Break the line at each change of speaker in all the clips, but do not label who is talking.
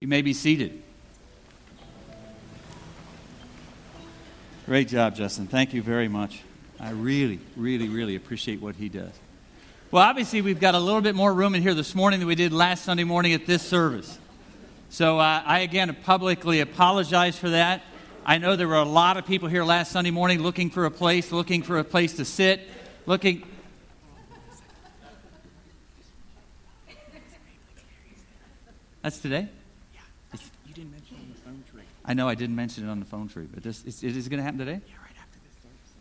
You may be seated. Great job, Justin. Thank you very much. I really, really, really appreciate what he does. Well, obviously, we've got a little bit more room in here this morning than we did last Sunday morning at this service. So uh, I again publicly apologize for that. I know there were a lot of people here last Sunday morning looking for a place, looking for a place to sit, looking. That's today?
You didn't mention it on the phone tree.
I know I didn't mention it on the phone tree, but this is, is it going to happen today?
Yeah, right after this service.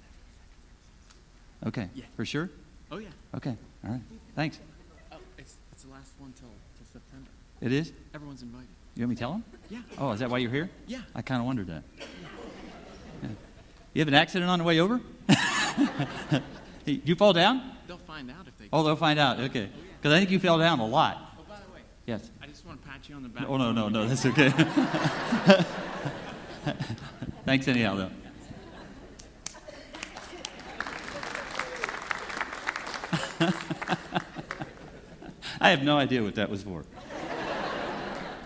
Okay.
Yeah.
For sure?
Oh, yeah.
Okay. All right. Thanks.
Oh, it's, it's the last one till, till September.
It is?
Everyone's invited.
You want me to tell them?
Yeah.
Oh, is that why you're here?
Yeah.
I kind of wondered that. Yeah. You have an accident on the way over? Do you fall down?
They'll find out if they.
Oh, they'll find out. Okay. Oh, because I think you fell down a lot.
Oh, by the way,
Yes.
I just want to pat you on the back.
Oh, no, no, no. That's okay. Thanks, anyhow, though. I have no idea what that was for.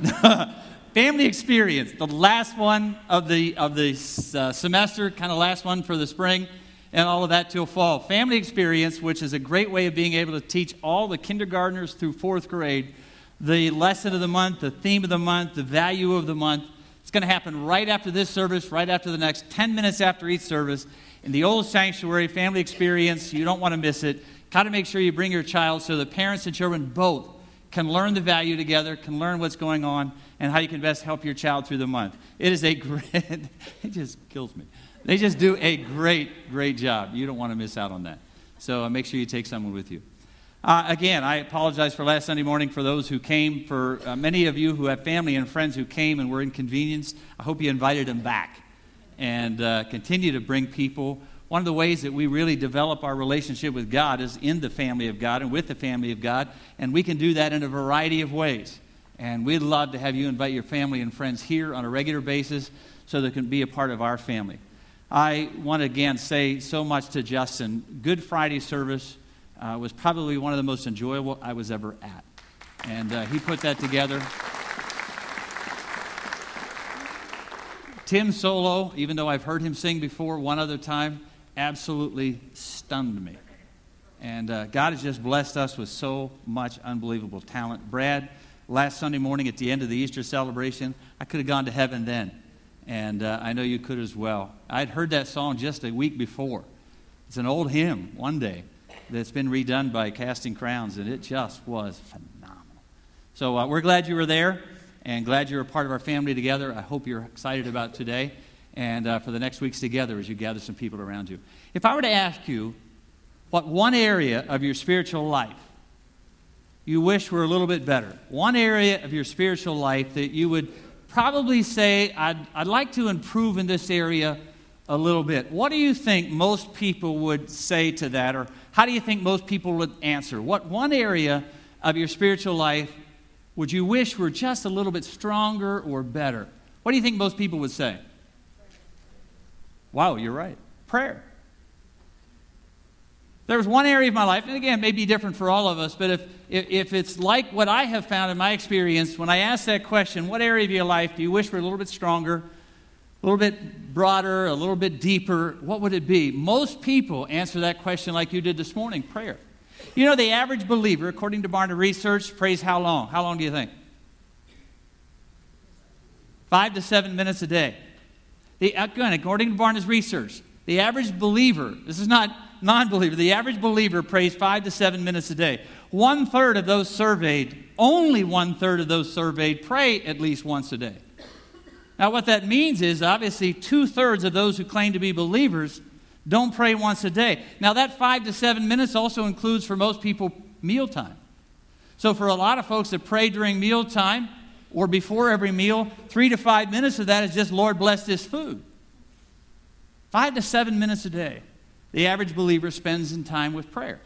Family experience, the last one of the, of the uh, semester, kind of last one for the spring, and all of that till fall. Family experience, which is a great way of being able to teach all the kindergartners through fourth grade the lesson of the month, the theme of the month, the value of the month. It's going to happen right after this service, right after the next 10 minutes after each service in the old sanctuary family experience. You don't want to miss it. Got to make sure you bring your child so the parents and children both can learn the value together, can learn what's going on, and how you can best help your child through the month. It is a great, it just kills me. They just do a great, great job. You don't want to miss out on that. So uh, make sure you take someone with you. Uh, again, I apologize for last Sunday morning for those who came. For uh, many of you who have family and friends who came and were inconvenienced, I hope you invited them back and uh, continue to bring people. One of the ways that we really develop our relationship with God is in the family of God and with the family of God, and we can do that in a variety of ways. And we'd love to have you invite your family and friends here on a regular basis so they can be a part of our family. I want to again say so much to Justin. Good Friday service uh, was probably one of the most enjoyable I was ever at. And uh, he put that together. Tim Solo, even though I've heard him sing before one other time, absolutely stunned me. And uh, God has just blessed us with so much unbelievable talent. Brad, last Sunday morning at the end of the Easter celebration, I could have gone to heaven then. And uh, I know you could as well. I'd heard that song just a week before. It's an old hymn, one day, that's been redone by Casting Crowns, and it just was phenomenal. So uh, we're glad you were there and glad you're a part of our family together. I hope you're excited about today and uh, for the next weeks together as you gather some people around you. If I were to ask you what one area of your spiritual life you wish were a little bit better, one area of your spiritual life that you would probably say, I'd, I'd like to improve in this area a little bit, what do you think most people would say to that? Or how do you think most people would answer? What one area of your spiritual life would you wish were just a little bit stronger or better? What do you think most people would say? Wow, you're right. Prayer. There's one area of my life, and again, it may be different for all of us, but if, if it's like what I have found in my experience, when I ask that question, what area of your life do you wish were a little bit stronger, a little bit broader, a little bit deeper, what would it be? Most people answer that question like you did this morning prayer. You know, the average believer, according to Barna Research, prays how long? How long do you think? Five to seven minutes a day. The, again, according to Barna's research, the average believer, this is not non believer, the average believer prays five to seven minutes a day. One third of those surveyed, only one third of those surveyed, pray at least once a day. Now, what that means is obviously two thirds of those who claim to be believers don't pray once a day. Now, that five to seven minutes also includes for most people mealtime. So, for a lot of folks that pray during mealtime or before every meal, three to five minutes of that is just, Lord, bless this food. Five to seven minutes a day, the average believer spends in time with prayer.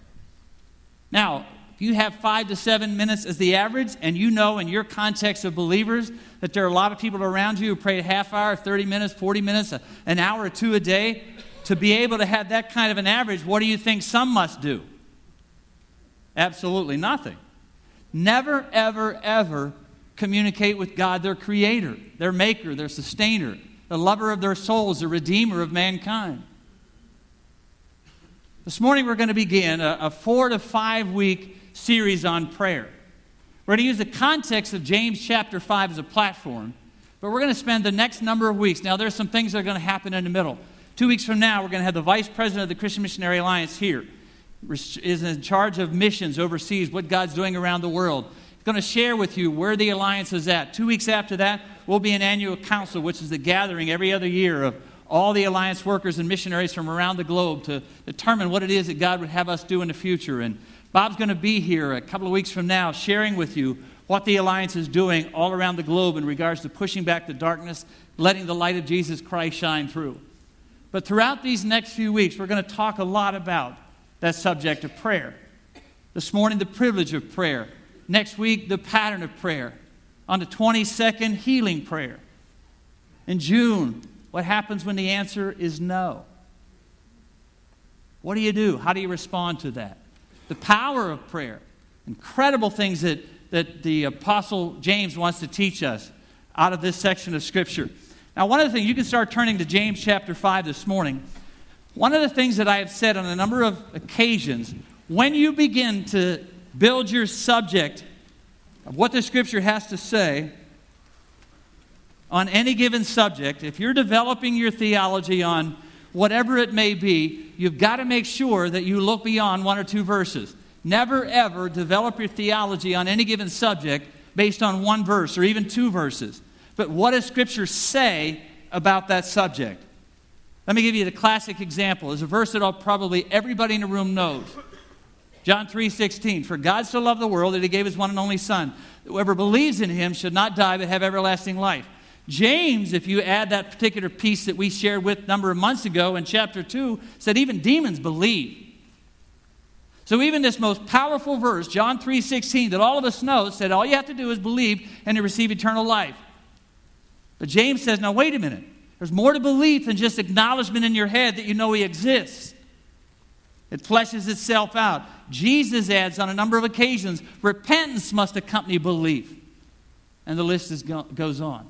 Now, if you have five to seven minutes as the average, and you know in your context of believers that there are a lot of people around you who pray a half hour, 30 minutes, 40 minutes, an hour or two a day, to be able to have that kind of an average, what do you think some must do? Absolutely nothing. Never, ever, ever communicate with God, their creator, their maker, their sustainer, the lover of their souls, the redeemer of mankind. This morning, we're going to begin a, a four to five week series on prayer. We're going to use the context of James chapter 5 as a platform, but we're going to spend the next number of weeks. Now, there's some things that are going to happen in the middle. Two weeks from now, we're going to have the vice president of the Christian Missionary Alliance here, is in charge of missions overseas, what God's doing around the world. He's going to share with you where the alliance is at. Two weeks after that, we'll be an annual council, which is the gathering every other year of all the alliance workers and missionaries from around the globe to determine what it is that God would have us do in the future. And Bob's going to be here a couple of weeks from now sharing with you what the alliance is doing all around the globe in regards to pushing back the darkness, letting the light of Jesus Christ shine through. But throughout these next few weeks, we're going to talk a lot about that subject of prayer. This morning, the privilege of prayer. Next week, the pattern of prayer. On the 22nd, healing prayer. In June, what happens when the answer is no? What do you do? How do you respond to that? The power of prayer. Incredible things that, that the Apostle James wants to teach us out of this section of Scripture. Now, one of the things, you can start turning to James chapter 5 this morning. One of the things that I have said on a number of occasions, when you begin to build your subject of what the Scripture has to say, on any given subject, if you're developing your theology on whatever it may be, you've got to make sure that you look beyond one or two verses. Never, ever develop your theology on any given subject based on one verse or even two verses. But what does Scripture say about that subject? Let me give you the classic example. There's a verse that all probably everybody in the room knows. John 3:16 For God so loved the world that he gave his one and only son. Whoever believes in him should not die but have everlasting life. James, if you add that particular piece that we shared with a number of months ago in chapter 2, said even demons believe. So even this most powerful verse, John 3:16, that all of us know, said all you have to do is believe and to receive eternal life. But James says, now wait a minute. There's more to belief than just acknowledgement in your head that you know he exists. It fleshes itself out. Jesus adds on a number of occasions, repentance must accompany belief. And the list is go- goes on.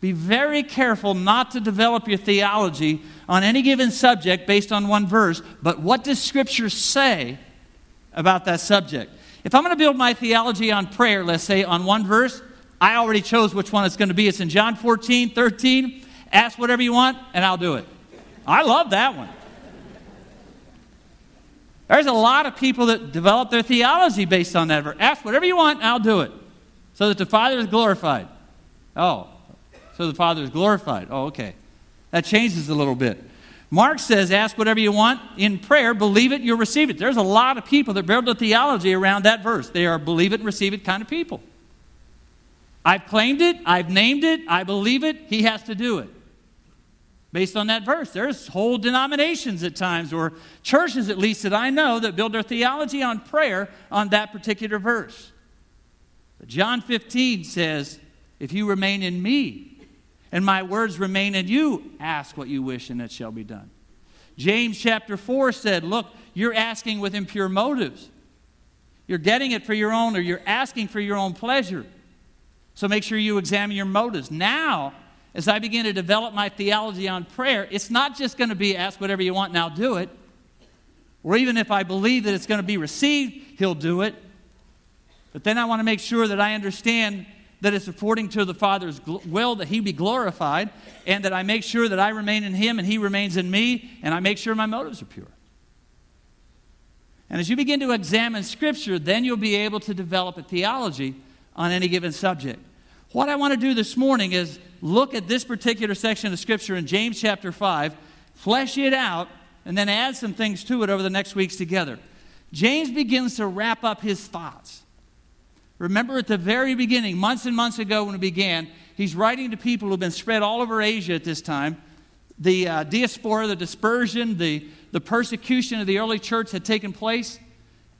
Be very careful not to develop your theology on any given subject based on one verse, but what does Scripture say about that subject? If I'm going to build my theology on prayer, let's say on one verse, I already chose which one it's going to be. It's in John 14, 13. Ask whatever you want, and I'll do it. I love that one. There's a lot of people that develop their theology based on that verse. Ask whatever you want, I'll do it. So that the Father is glorified. Oh, so the Father is glorified. Oh, okay. That changes a little bit. Mark says, ask whatever you want in prayer, believe it, you'll receive it. There's a lot of people that build a theology around that verse. They are believe it, and receive it kind of people. I've claimed it, I've named it, I believe it, he has to do it. Based on that verse, there's whole denominations at times, or churches at least that I know, that build their theology on prayer on that particular verse. But John 15 says, If you remain in me, and my words remain in you. Ask what you wish, and it shall be done. James chapter 4 said, Look, you're asking with impure motives. You're getting it for your own, or you're asking for your own pleasure. So make sure you examine your motives. Now, as I begin to develop my theology on prayer, it's not just going to be ask whatever you want I'll do it. Or even if I believe that it's going to be received, he'll do it. But then I want to make sure that I understand that it's according to the Father's will that He be glorified, and that I make sure that I remain in Him and He remains in me, and I make sure my motives are pure. And as you begin to examine Scripture, then you'll be able to develop a theology on any given subject. What I want to do this morning is look at this particular section of Scripture in James chapter 5, flesh it out, and then add some things to it over the next weeks together. James begins to wrap up his thoughts. Remember at the very beginning, months and months ago when it began, he's writing to people who've been spread all over Asia at this time. The uh, diaspora, the dispersion, the, the persecution of the early church had taken place.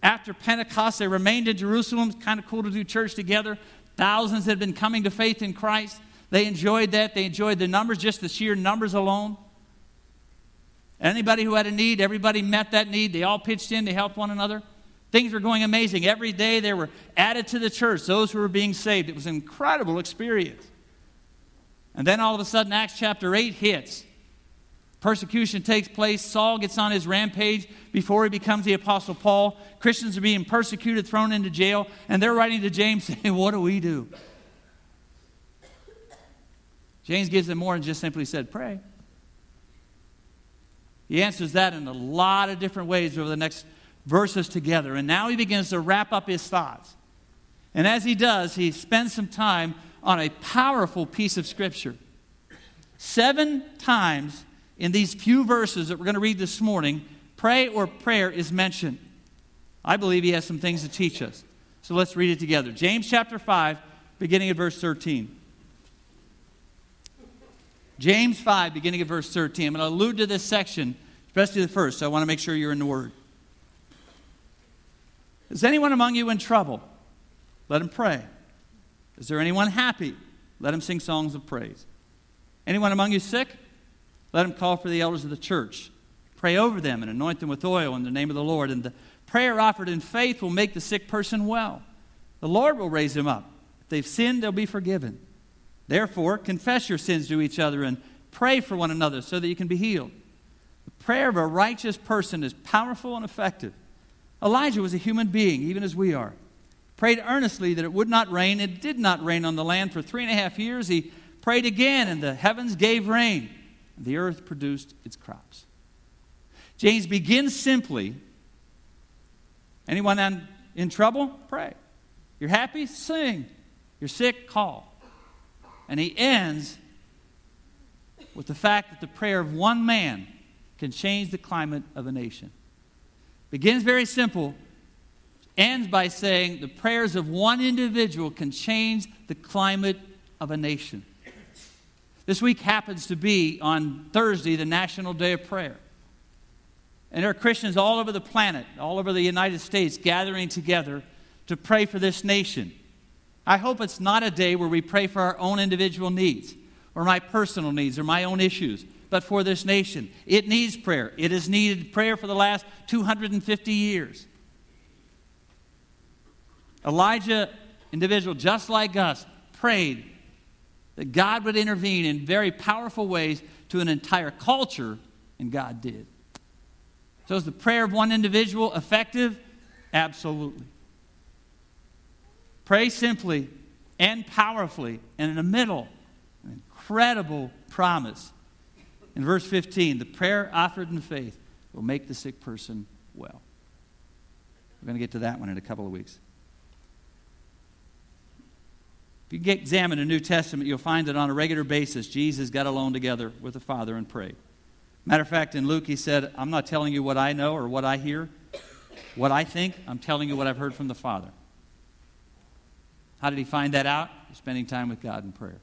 After Pentecost, they remained in Jerusalem. It's kind of cool to do church together. Thousands had been coming to faith in Christ. They enjoyed that. They enjoyed the numbers, just the sheer numbers alone. Anybody who had a need, everybody met that need. They all pitched in, they helped one another. Things were going amazing. Every day they were added to the church, those who were being saved. It was an incredible experience. And then all of a sudden, Acts chapter 8 hits. Persecution takes place. Saul gets on his rampage before he becomes the Apostle Paul. Christians are being persecuted, thrown into jail, and they're writing to James saying, What do we do? James gives them more and just simply said, Pray. He answers that in a lot of different ways over the next verses together. And now he begins to wrap up his thoughts. And as he does, he spends some time on a powerful piece of Scripture. Seven times in these few verses that we're going to read this morning, pray or prayer is mentioned. I believe he has some things to teach us. So let's read it together. James chapter 5, beginning at verse 13. James 5, beginning at verse 13. I'm going to allude to this section, especially the first, so I want to make sure you're in the Word. Is anyone among you in trouble? Let him pray. Is there anyone happy? Let him sing songs of praise. Anyone among you sick? Let him call for the elders of the church. Pray over them and anoint them with oil in the name of the Lord. And the prayer offered in faith will make the sick person well. The Lord will raise him up. If they've sinned, they'll be forgiven. Therefore, confess your sins to each other and pray for one another so that you can be healed. The prayer of a righteous person is powerful and effective. Elijah was a human being, even as we are. Prayed earnestly that it would not rain. It did not rain on the land for three and a half years. He prayed again, and the heavens gave rain. The earth produced its crops. James begins simply. Anyone in trouble? Pray. You're happy? Sing. You're sick? Call. And he ends with the fact that the prayer of one man can change the climate of a nation. Begins very simple, ends by saying the prayers of one individual can change the climate of a nation. This week happens to be on Thursday, the National Day of Prayer. And there are Christians all over the planet, all over the United States, gathering together to pray for this nation. I hope it's not a day where we pray for our own individual needs or my personal needs or my own issues, but for this nation. It needs prayer. It has needed prayer for the last 250 years. Elijah, individual just like us, prayed that God would intervene in very powerful ways to an entire culture, and God did. So, is the prayer of one individual effective? Absolutely. Pray simply and powerfully, and in the middle, an incredible promise. In verse 15, the prayer offered in faith will make the sick person well. We're going to get to that one in a couple of weeks. If you examine the New Testament, you'll find that on a regular basis, Jesus got alone together with the Father and prayed. Matter of fact, in Luke, he said, I'm not telling you what I know or what I hear, what I think, I'm telling you what I've heard from the Father. How did he find that out? Spending time with God in prayer.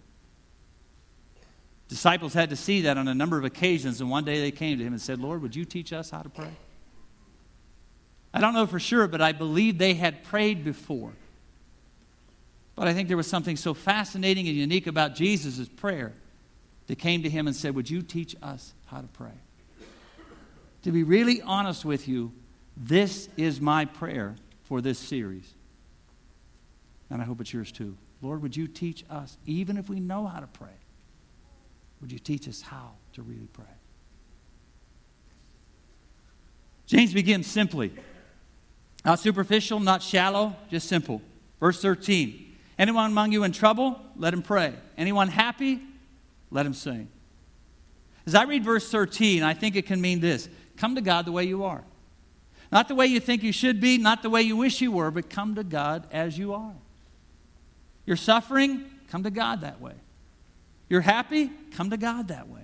Disciples had to see that on a number of occasions, and one day they came to him and said, Lord, would you teach us how to pray? I don't know for sure, but I believe they had prayed before. But I think there was something so fascinating and unique about Jesus' prayer that came to him and said, Would you teach us how to pray? To be really honest with you, this is my prayer for this series. And I hope it's yours too. Lord, would you teach us, even if we know how to pray, would you teach us how to really pray? James begins simply. Not superficial, not shallow, just simple. Verse 13 Anyone among you in trouble, let him pray. Anyone happy, let him sing. As I read verse 13, I think it can mean this come to God the way you are. Not the way you think you should be, not the way you wish you were, but come to God as you are. You're suffering, come to God that way. You're happy, come to God that way.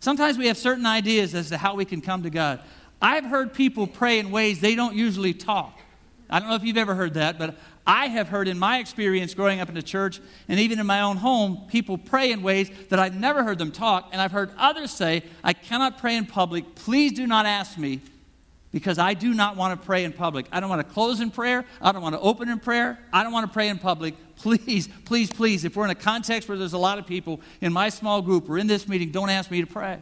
Sometimes we have certain ideas as to how we can come to God. I've heard people pray in ways they don't usually talk. I don't know if you've ever heard that, but I have heard in my experience growing up in the church and even in my own home, people pray in ways that I've never heard them talk. And I've heard others say, I cannot pray in public. Please do not ask me because I do not want to pray in public. I don't want to close in prayer. I don't want to open in prayer. I don't want to pray in public. Please, please, please, if we're in a context where there's a lot of people in my small group or in this meeting, don't ask me to pray.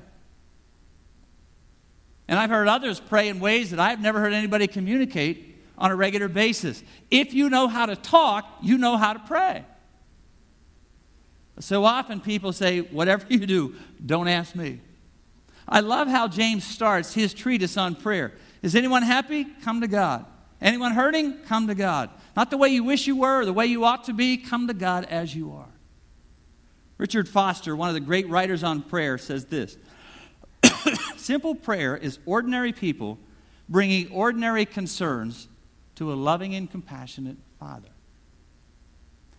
And I've heard others pray in ways that I've never heard anybody communicate on a regular basis. If you know how to talk, you know how to pray. So often people say, whatever you do, don't ask me. I love how James starts his treatise on prayer. Is anyone happy? Come to God. Anyone hurting? Come to God. Not the way you wish you were or the way you ought to be, come to God as you are. Richard Foster, one of the great writers on prayer, says this Simple prayer is ordinary people bringing ordinary concerns to a loving and compassionate Father.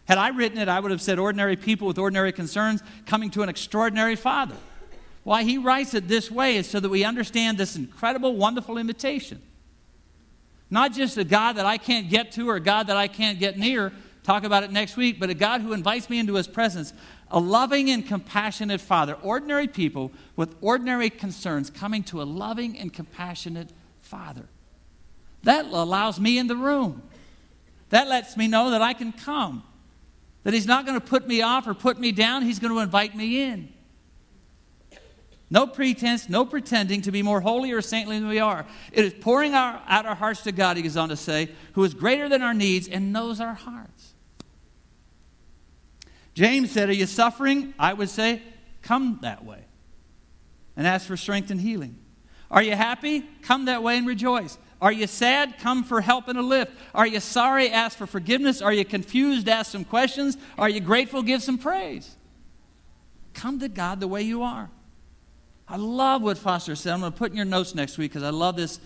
Had I written it, I would have said ordinary people with ordinary concerns coming to an extraordinary Father. Why he writes it this way is so that we understand this incredible, wonderful invitation. Not just a God that I can't get to or a God that I can't get near, talk about it next week, but a God who invites me into his presence. A loving and compassionate Father. Ordinary people with ordinary concerns coming to a loving and compassionate Father. That allows me in the room. That lets me know that I can come. That He's not going to put me off or put me down, He's going to invite me in. No pretense, no pretending to be more holy or saintly than we are. It is pouring our, out our hearts to God, he goes on to say, who is greater than our needs and knows our hearts. James said, Are you suffering? I would say, Come that way and ask for strength and healing. Are you happy? Come that way and rejoice. Are you sad? Come for help and a lift. Are you sorry? Ask for forgiveness. Are you confused? Ask some questions. Are you grateful? Give some praise. Come to God the way you are. I love what Foster said. I'm going to put in your notes next week because I love this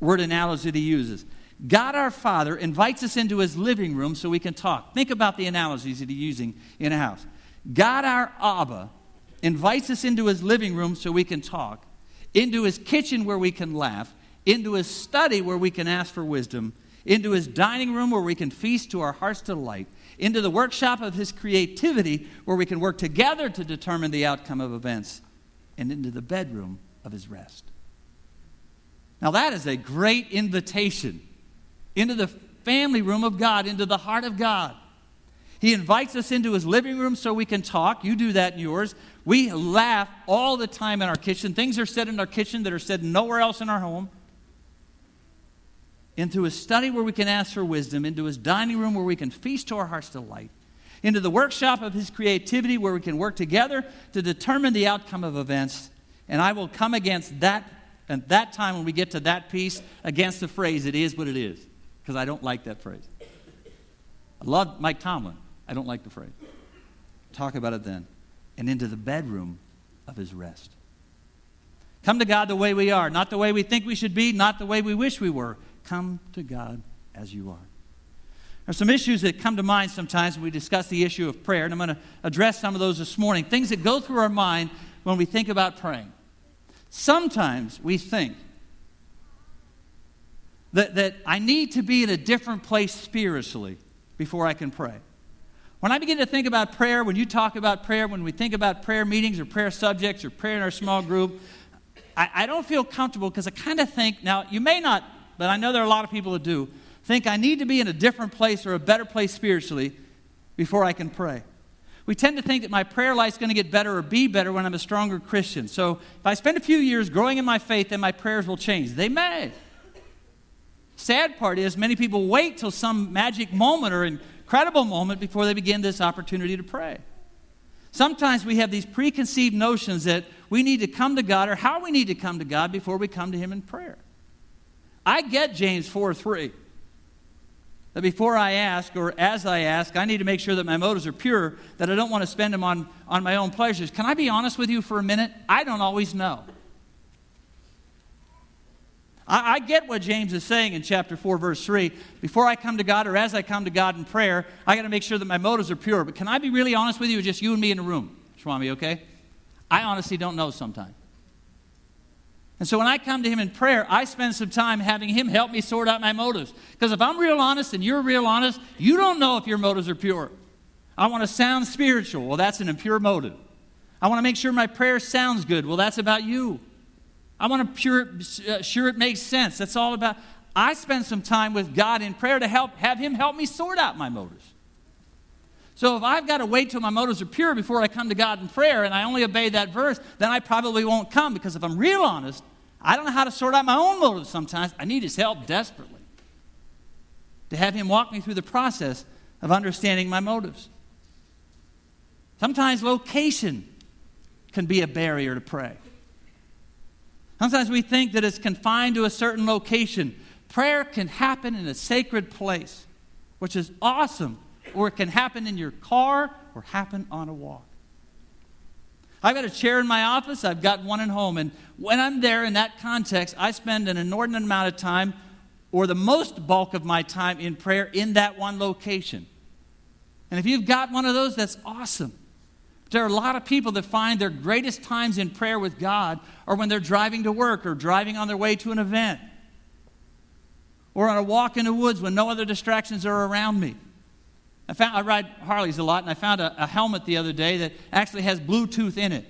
word analogy that he uses. God our Father invites us into his living room so we can talk. Think about the analogies that he's using in a house. God our Abba invites us into his living room so we can talk, into his kitchen where we can laugh, into his study where we can ask for wisdom, into his dining room where we can feast to our heart's delight, into the workshop of his creativity where we can work together to determine the outcome of events and into the bedroom of his rest. Now, that is a great invitation into the family room of God, into the heart of God. He invites us into his living room so we can talk. You do that in yours. We laugh all the time in our kitchen. Things are said in our kitchen that are said nowhere else in our home. Into his study where we can ask for wisdom, into his dining room where we can feast to our heart's delight, into the workshop of his creativity where we can work together to determine the outcome of events. And I will come against that, at that time when we get to that piece, against the phrase, it is what it is, because I don't like that phrase. I love Mike Tomlin. I don't like the phrase. Talk about it then. And into the bedroom of his rest. Come to God the way we are, not the way we think we should be, not the way we wish we were. Come to God as you are. There are some issues that come to mind sometimes when we discuss the issue of prayer, and I'm going to address some of those this morning. Things that go through our mind when we think about praying. Sometimes we think that, that I need to be in a different place spiritually before I can pray. When I begin to think about prayer, when you talk about prayer, when we think about prayer meetings or prayer subjects or prayer in our small group, I, I don't feel comfortable because I kind of think, now, you may not, but I know there are a lot of people that do think I need to be in a different place or a better place spiritually before I can pray. We tend to think that my prayer life's going to get better or be better when I'm a stronger Christian. So if I spend a few years growing in my faith, then my prayers will change. They may. Sad part is, many people wait till some magic moment or incredible moment before they begin this opportunity to pray. Sometimes we have these preconceived notions that we need to come to God or how we need to come to God before we come to Him in prayer. I get James 4 3 that before I ask or as I ask, I need to make sure that my motives are pure, that I don't want to spend them on, on my own pleasures. Can I be honest with you for a minute? I don't always know. I, I get what James is saying in chapter 4, verse 3. Before I come to God or as I come to God in prayer, I got to make sure that my motives are pure. But can I be really honest with you, just you and me in a room, Swami, okay? I honestly don't know sometimes. And so when I come to Him in prayer, I spend some time having Him help me sort out my motives. Because if I'm real honest and you're real honest, you don't know if your motives are pure. I want to sound spiritual. Well, that's an impure motive. I want to make sure my prayer sounds good. Well, that's about you. I want to pure, uh, sure it makes sense. That's all about. I spend some time with God in prayer to help have Him help me sort out my motives. So if I've got to wait till my motives are pure before I come to God in prayer and I only obey that verse, then I probably won't come because if I'm real honest, I don't know how to sort out my own motives sometimes. I need his help desperately. to have Him walk me through the process of understanding my motives. Sometimes location can be a barrier to pray. Sometimes we think that it's confined to a certain location. Prayer can happen in a sacred place, which is awesome, or it can happen in your car or happen on a walk. I've got a chair in my office, I've got one at home, and when I'm there in that context, I spend an inordinate amount of time, or the most bulk of my time in prayer, in that one location. And if you've got one of those, that's awesome. There are a lot of people that find their greatest times in prayer with God are when they're driving to work or driving on their way to an event or on a walk in the woods when no other distractions are around me. I, found, I ride Harleys a lot, and I found a, a helmet the other day that actually has Bluetooth in it,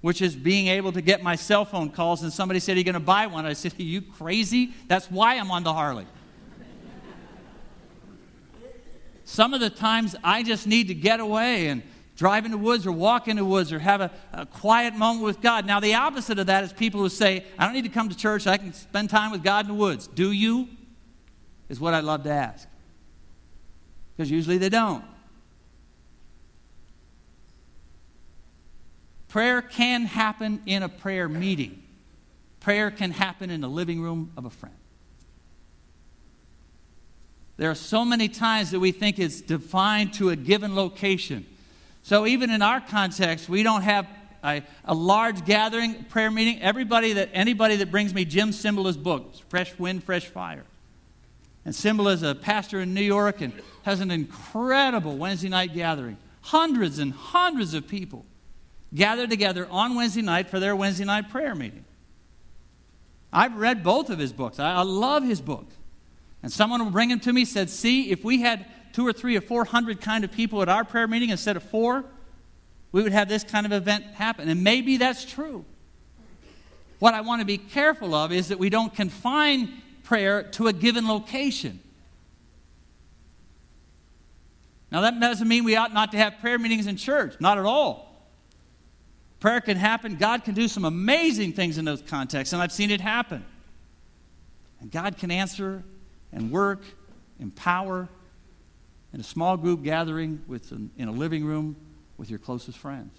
which is being able to get my cell phone calls. And somebody said, Are you going to buy one? I said, Are you crazy? That's why I'm on the Harley. Some of the times I just need to get away and drive in the woods or walk in the woods or have a, a, quiet moment with God. Now, the opposite of that is people who say, I don't need to come to church, I can spend time with God in the woods. Do you? Is what I'd love to ask because usually they don't. Prayer can happen in a prayer meeting. Prayer can happen in the living room of a friend. There are so many times that we think it's defined to a given location. So even in our context, we don't have a, a large gathering prayer meeting. Everybody that anybody that brings me Jim Cymbala's book, Fresh Wind, Fresh Fire. And Cymbala is a pastor in New York and has an incredible Wednesday night gathering. Hundreds and hundreds of people gather together on Wednesday night for their Wednesday night prayer meeting. I've read both of his books. I, I love his books. And someone will bring him to me said, "See, if we had two or three or four hundred kind of people at our prayer meeting instead of four, we would have this kind of event happen." And maybe that's true. What I want to be careful of is that we don't confine prayer to a given location. Now, that doesn't mean we ought not to have prayer meetings in church. Not at all. Prayer can happen. God can do some amazing things in those contexts, and I've seen it happen. And God can answer and work, empower in a small group gathering with, in a living room with your closest friends.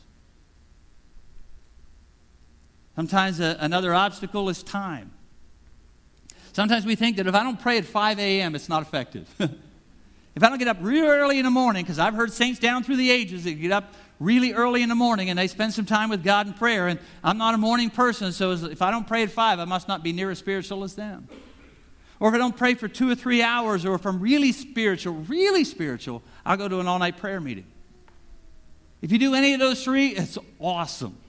Sometimes a, another obstacle is time. Sometimes we think that if I don't pray at 5 a.m., it's not effective. if I don't get up real early in the morning, because I've heard saints down through the ages that get up really early in the morning and they spend some time with God in prayer, and I'm not a morning person, so if I don't pray at 5, I must not be near as spiritual as them. Or if I don't pray for two or three hours, or if I'm really spiritual, really spiritual, I'll go to an all night prayer meeting. If you do any of those three, it's awesome.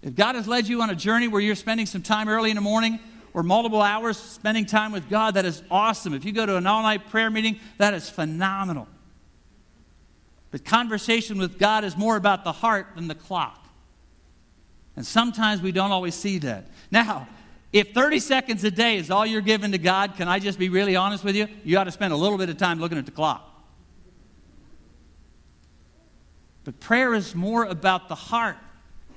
If God has led you on a journey where you're spending some time early in the morning or multiple hours spending time with God, that is awesome. If you go to an all night prayer meeting, that is phenomenal. But conversation with God is more about the heart than the clock. And sometimes we don't always see that. Now, if 30 seconds a day is all you're giving to God, can I just be really honest with you? You ought to spend a little bit of time looking at the clock. But prayer is more about the heart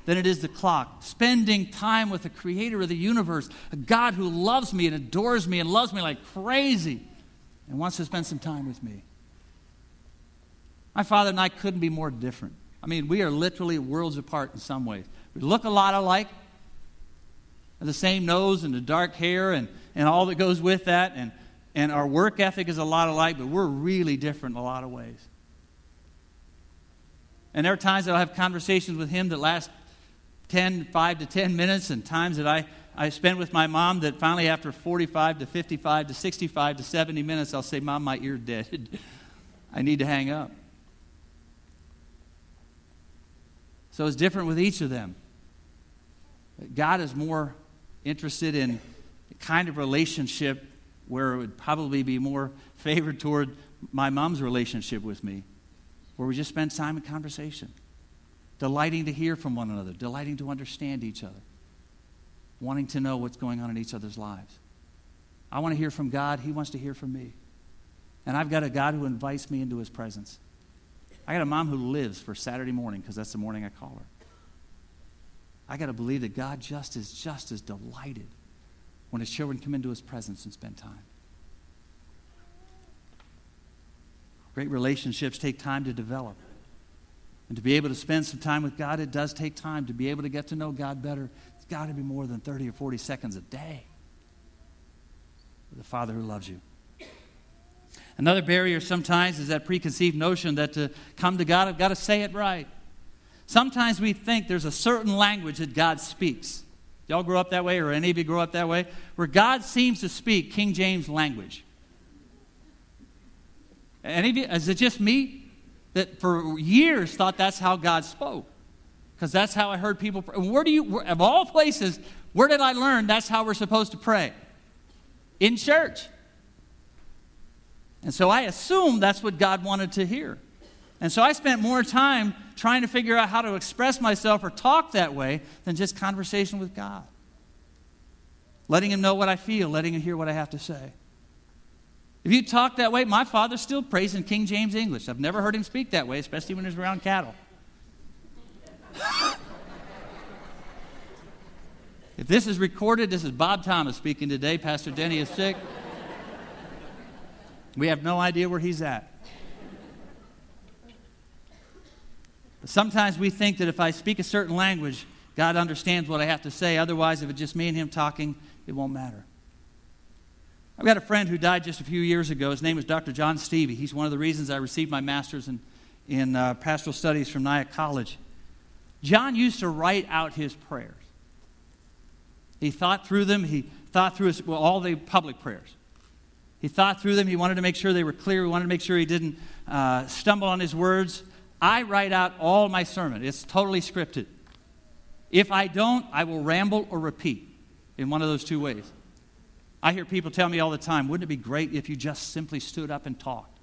than it is the clock. Spending time with the creator of the universe, a God who loves me and adores me and loves me like crazy and wants to spend some time with me. My father and I couldn't be more different. I mean, we are literally worlds apart in some ways. We look a lot alike, the same nose and the dark hair and, and all that goes with that, and, and our work ethic is a lot alike, but we're really different in a lot of ways. And there are times that I'll have conversations with him that last 10, 5 to 10 minutes, and times that I, I spent with my mom that finally, after 45 to 55 to 65 to 70 minutes, I'll say, Mom, my ear dead. I need to hang up. So it's different with each of them. God is more interested in the kind of relationship where it would probably be more favored toward my mom's relationship with me, where we just spend time in conversation delighting to hear from one another, delighting to understand each other, wanting to know what's going on in each other's lives. I want to hear from God. He wants to hear from me. And I've got a God who invites me into his presence. I got a mom who lives for Saturday morning because that's the morning I call her. I got to believe that God just is just as delighted when his children come into his presence and spend time. Great relationships take time to develop. And to be able to spend some time with God, it does take time. To be able to get to know God better, it's got to be more than 30 or 40 seconds a day. With a Father who loves you. Another barrier sometimes is that preconceived notion that to come to God, I've got to say it right. Sometimes we think there's a certain language that God speaks. Y'all grow up that way, or any of you grow up that way, where God seems to speak King James language. Any of you, is it just me that for years thought that's how God spoke? Because that's how I heard people pray. Where do you, of all places, where did I learn that's how we're supposed to pray? In church. And so I assumed that's what God wanted to hear. And so I spent more time trying to figure out how to express myself or talk that way than just conversation with God. Letting Him know what I feel, letting Him hear what I have to say. If you talk that way, my father still prays in King James English. I've never heard him speak that way, especially when he's around cattle. if this is recorded, this is Bob Thomas speaking today. Pastor Denny is sick. We have no idea where he's at. But sometimes we think that if I speak a certain language, God understands what I have to say. Otherwise, if it's just me and him talking, it won't matter. I've got a friend who died just a few years ago. His name is Dr. John Stevie. He's one of the reasons I received my master's in, in uh, pastoral studies from Nyack College. John used to write out his prayers. He thought through them. He thought through his, well, all the public prayers. He thought through them. He wanted to make sure they were clear. He wanted to make sure he didn't uh, stumble on his words. I write out all my sermon. It's totally scripted. If I don't, I will ramble or repeat in one of those two ways. I hear people tell me all the time, wouldn't it be great if you just simply stood up and talked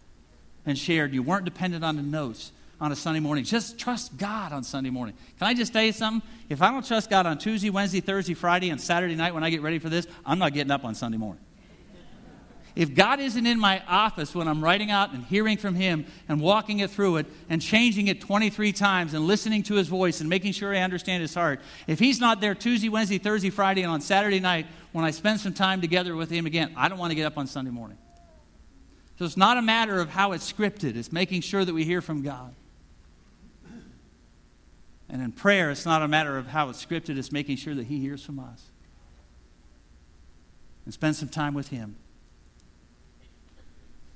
and shared? You weren't dependent on the notes on a Sunday morning. Just trust God on Sunday morning. Can I just tell you something? If I don't trust God on Tuesday, Wednesday, Thursday, Friday, and Saturday night when I get ready for this, I'm not getting up on Sunday morning. If God isn't in my office when I'm writing out and hearing from Him and walking it through it and changing it 23 times and listening to His voice and making sure I understand His heart, if He's not there Tuesday, Wednesday, Thursday, Friday, and on Saturday night when I spend some time together with Him again, I don't want to get up on Sunday morning. So it's not a matter of how it's scripted, it's making sure that we hear from God. And in prayer, it's not a matter of how it's scripted, it's making sure that He hears from us. And spend some time with Him.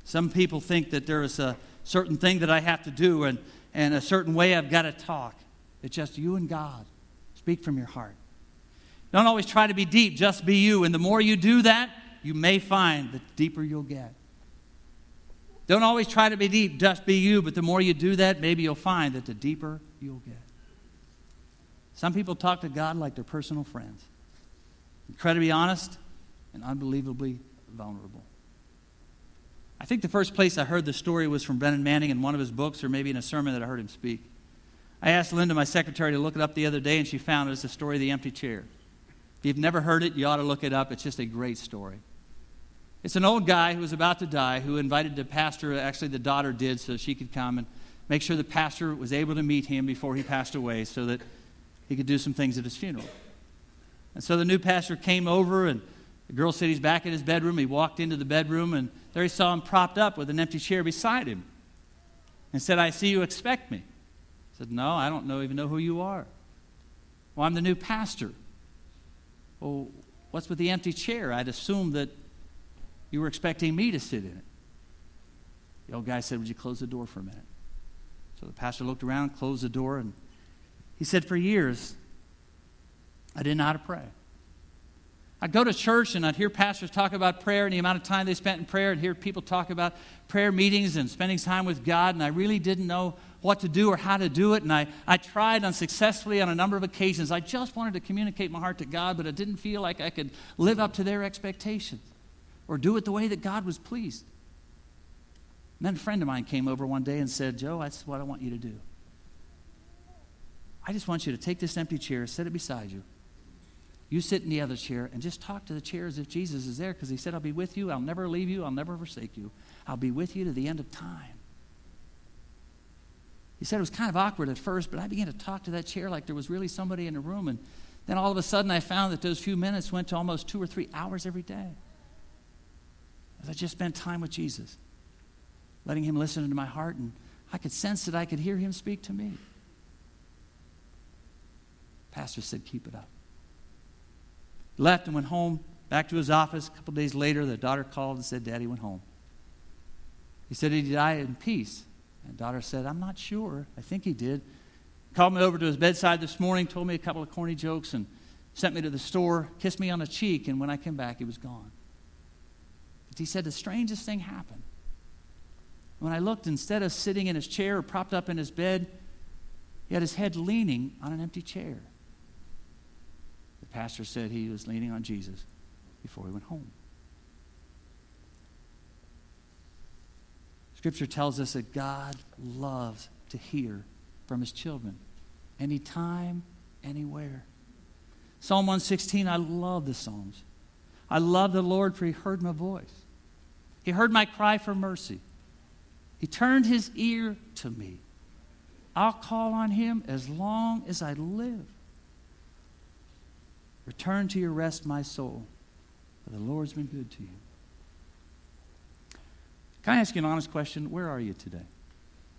Some people think that there is a certain thing that I have to do and, and a certain way I've got to talk. It's just you and God. Speak from your heart. Don't always try to be deep, just be you. And the more you do that, you may find the deeper you'll get. Don't always try to be deep, just be you, but the more you do that, maybe you'll find that the deeper you'll get. Some people talk to God like they're personal friends, incredibly honest and unbelievably vulnerable. I think the first place I heard the story was from Brennan Manning in one of his books or maybe in a sermon that I heard him speak. I asked Linda, my secretary, to look it up the other day, and she found it. as the story of the empty chair. If you've never heard it, you ought to look it up. It's just a great story. It's an old guy who was about to die who invited the pastor, actually, the daughter did, so she could come and make sure the pastor was able to meet him before he passed away so that he could do some things at his funeral. And so the new pastor came over, and the girl said he's back in his bedroom. He walked into the bedroom, and there he saw him propped up with an empty chair beside him and said, I see you expect me. He said, No, I don't know, even know who you are. Well, I'm the new pastor. Well, what's with the empty chair? I'd assumed that you were expecting me to sit in it. The old guy said, Would you close the door for a minute? So the pastor looked around, closed the door, and he said, For years, I didn't know how to pray. I'd go to church and I'd hear pastors talk about prayer and the amount of time they spent in prayer and hear people talk about prayer meetings and spending time with God, and I really didn't know what to do or how to do it. And I, I tried unsuccessfully on a number of occasions. I just wanted to communicate my heart to God, but I didn't feel like I could live up to their expectations or do it the way that God was pleased. And then a friend of mine came over one day and said, Joe, that's what I want you to do. I just want you to take this empty chair, set it beside you, you sit in the other chair and just talk to the chair as if Jesus is there because he said, I'll be with you. I'll never leave you. I'll never forsake you. I'll be with you to the end of time. He said it was kind of awkward at first, but I began to talk to that chair like there was really somebody in the room. And then all of a sudden, I found that those few minutes went to almost two or three hours every day. As I just spent time with Jesus. letting Him listen into my heart, and I could sense that I could hear Him speak to me. Pastor said, Keep it up. Left and went home, back to his office. A couple days later, the daughter called and said, Daddy went home. He said, Did he die in peace? And daughter said, I'm not sure. I think he did. Called me over to his bedside this morning, told me a couple of corny jokes, and sent me to the store, kissed me on the cheek, and when I came back, he was gone. But he said the strangest thing happened. When I looked, instead of sitting in his chair or propped up in his bed, he had his head leaning on an empty chair. Pastor said he was leaning on Jesus before he went home. Scripture tells us that God loves to hear from his children anytime, anywhere. Psalm 116, I love the Psalms. I love the Lord for he heard my voice. He heard my cry for mercy. He turned his ear to me. I'll call on him as long as I live. Return to your rest, my soul, for the Lord's been good to you. Can I ask you an honest question? Where are you today?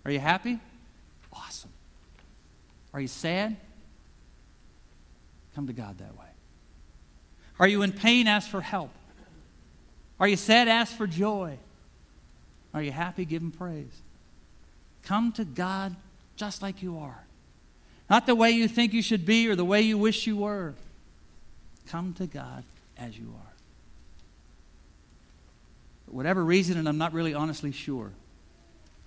Are you happy? Awesome. Are you sad? Come to God that way. Are you in pain? Ask for help. Are you sad? Ask for joy. Are you happy? Give Him praise. Come to God just like you are. Not the way you think you should be or the way you wish you were. Come to God as you are. For whatever reason, and I'm not really honestly sure,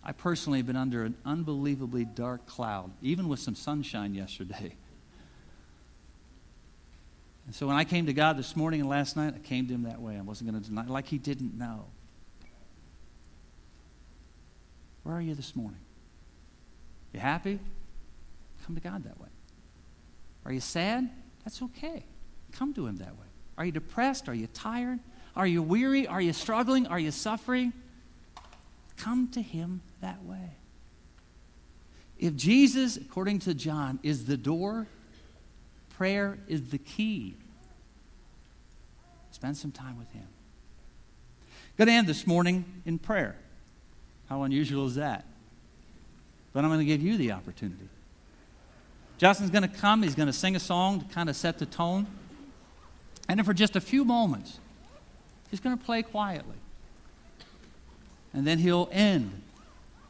I personally have been under an unbelievably dark cloud, even with some sunshine yesterday. And so when I came to God this morning and last night, I came to Him that way. I wasn't going to deny, like He didn't know. Where are you this morning? You happy? Come to God that way. Are you sad? That's okay. Come to Him that way. Are you depressed? Are you tired? Are you weary? Are you struggling? Are you suffering? Come to Him that way. If Jesus, according to John, is the door, prayer is the key. Spend some time with Him. Going to end this morning in prayer. How unusual is that? But I'm going to give you the opportunity. Justin's going to come. He's going to sing a song to kind of set the tone. And then for just a few moments, he's going to play quietly. And then he'll end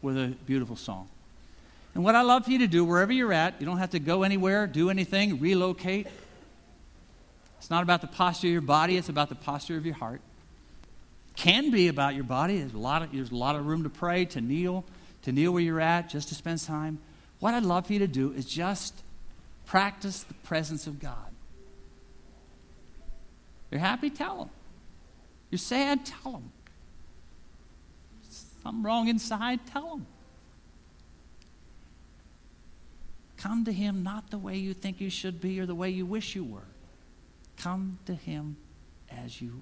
with a beautiful song. And what I love for you to do, wherever you're at, you don't have to go anywhere, do anything, relocate. It's not about the posture of your body, it's about the posture of your heart. Can be about your body. There's a lot of, there's a lot of room to pray, to kneel, to kneel where you're at, just to spend time. What I'd love for you to do is just practice the presence of God. You're happy? Tell Him. You're sad? Tell Him. Something wrong inside? Tell Him. Come to Him not the way you think you should be or the way you wish you were. Come to Him as you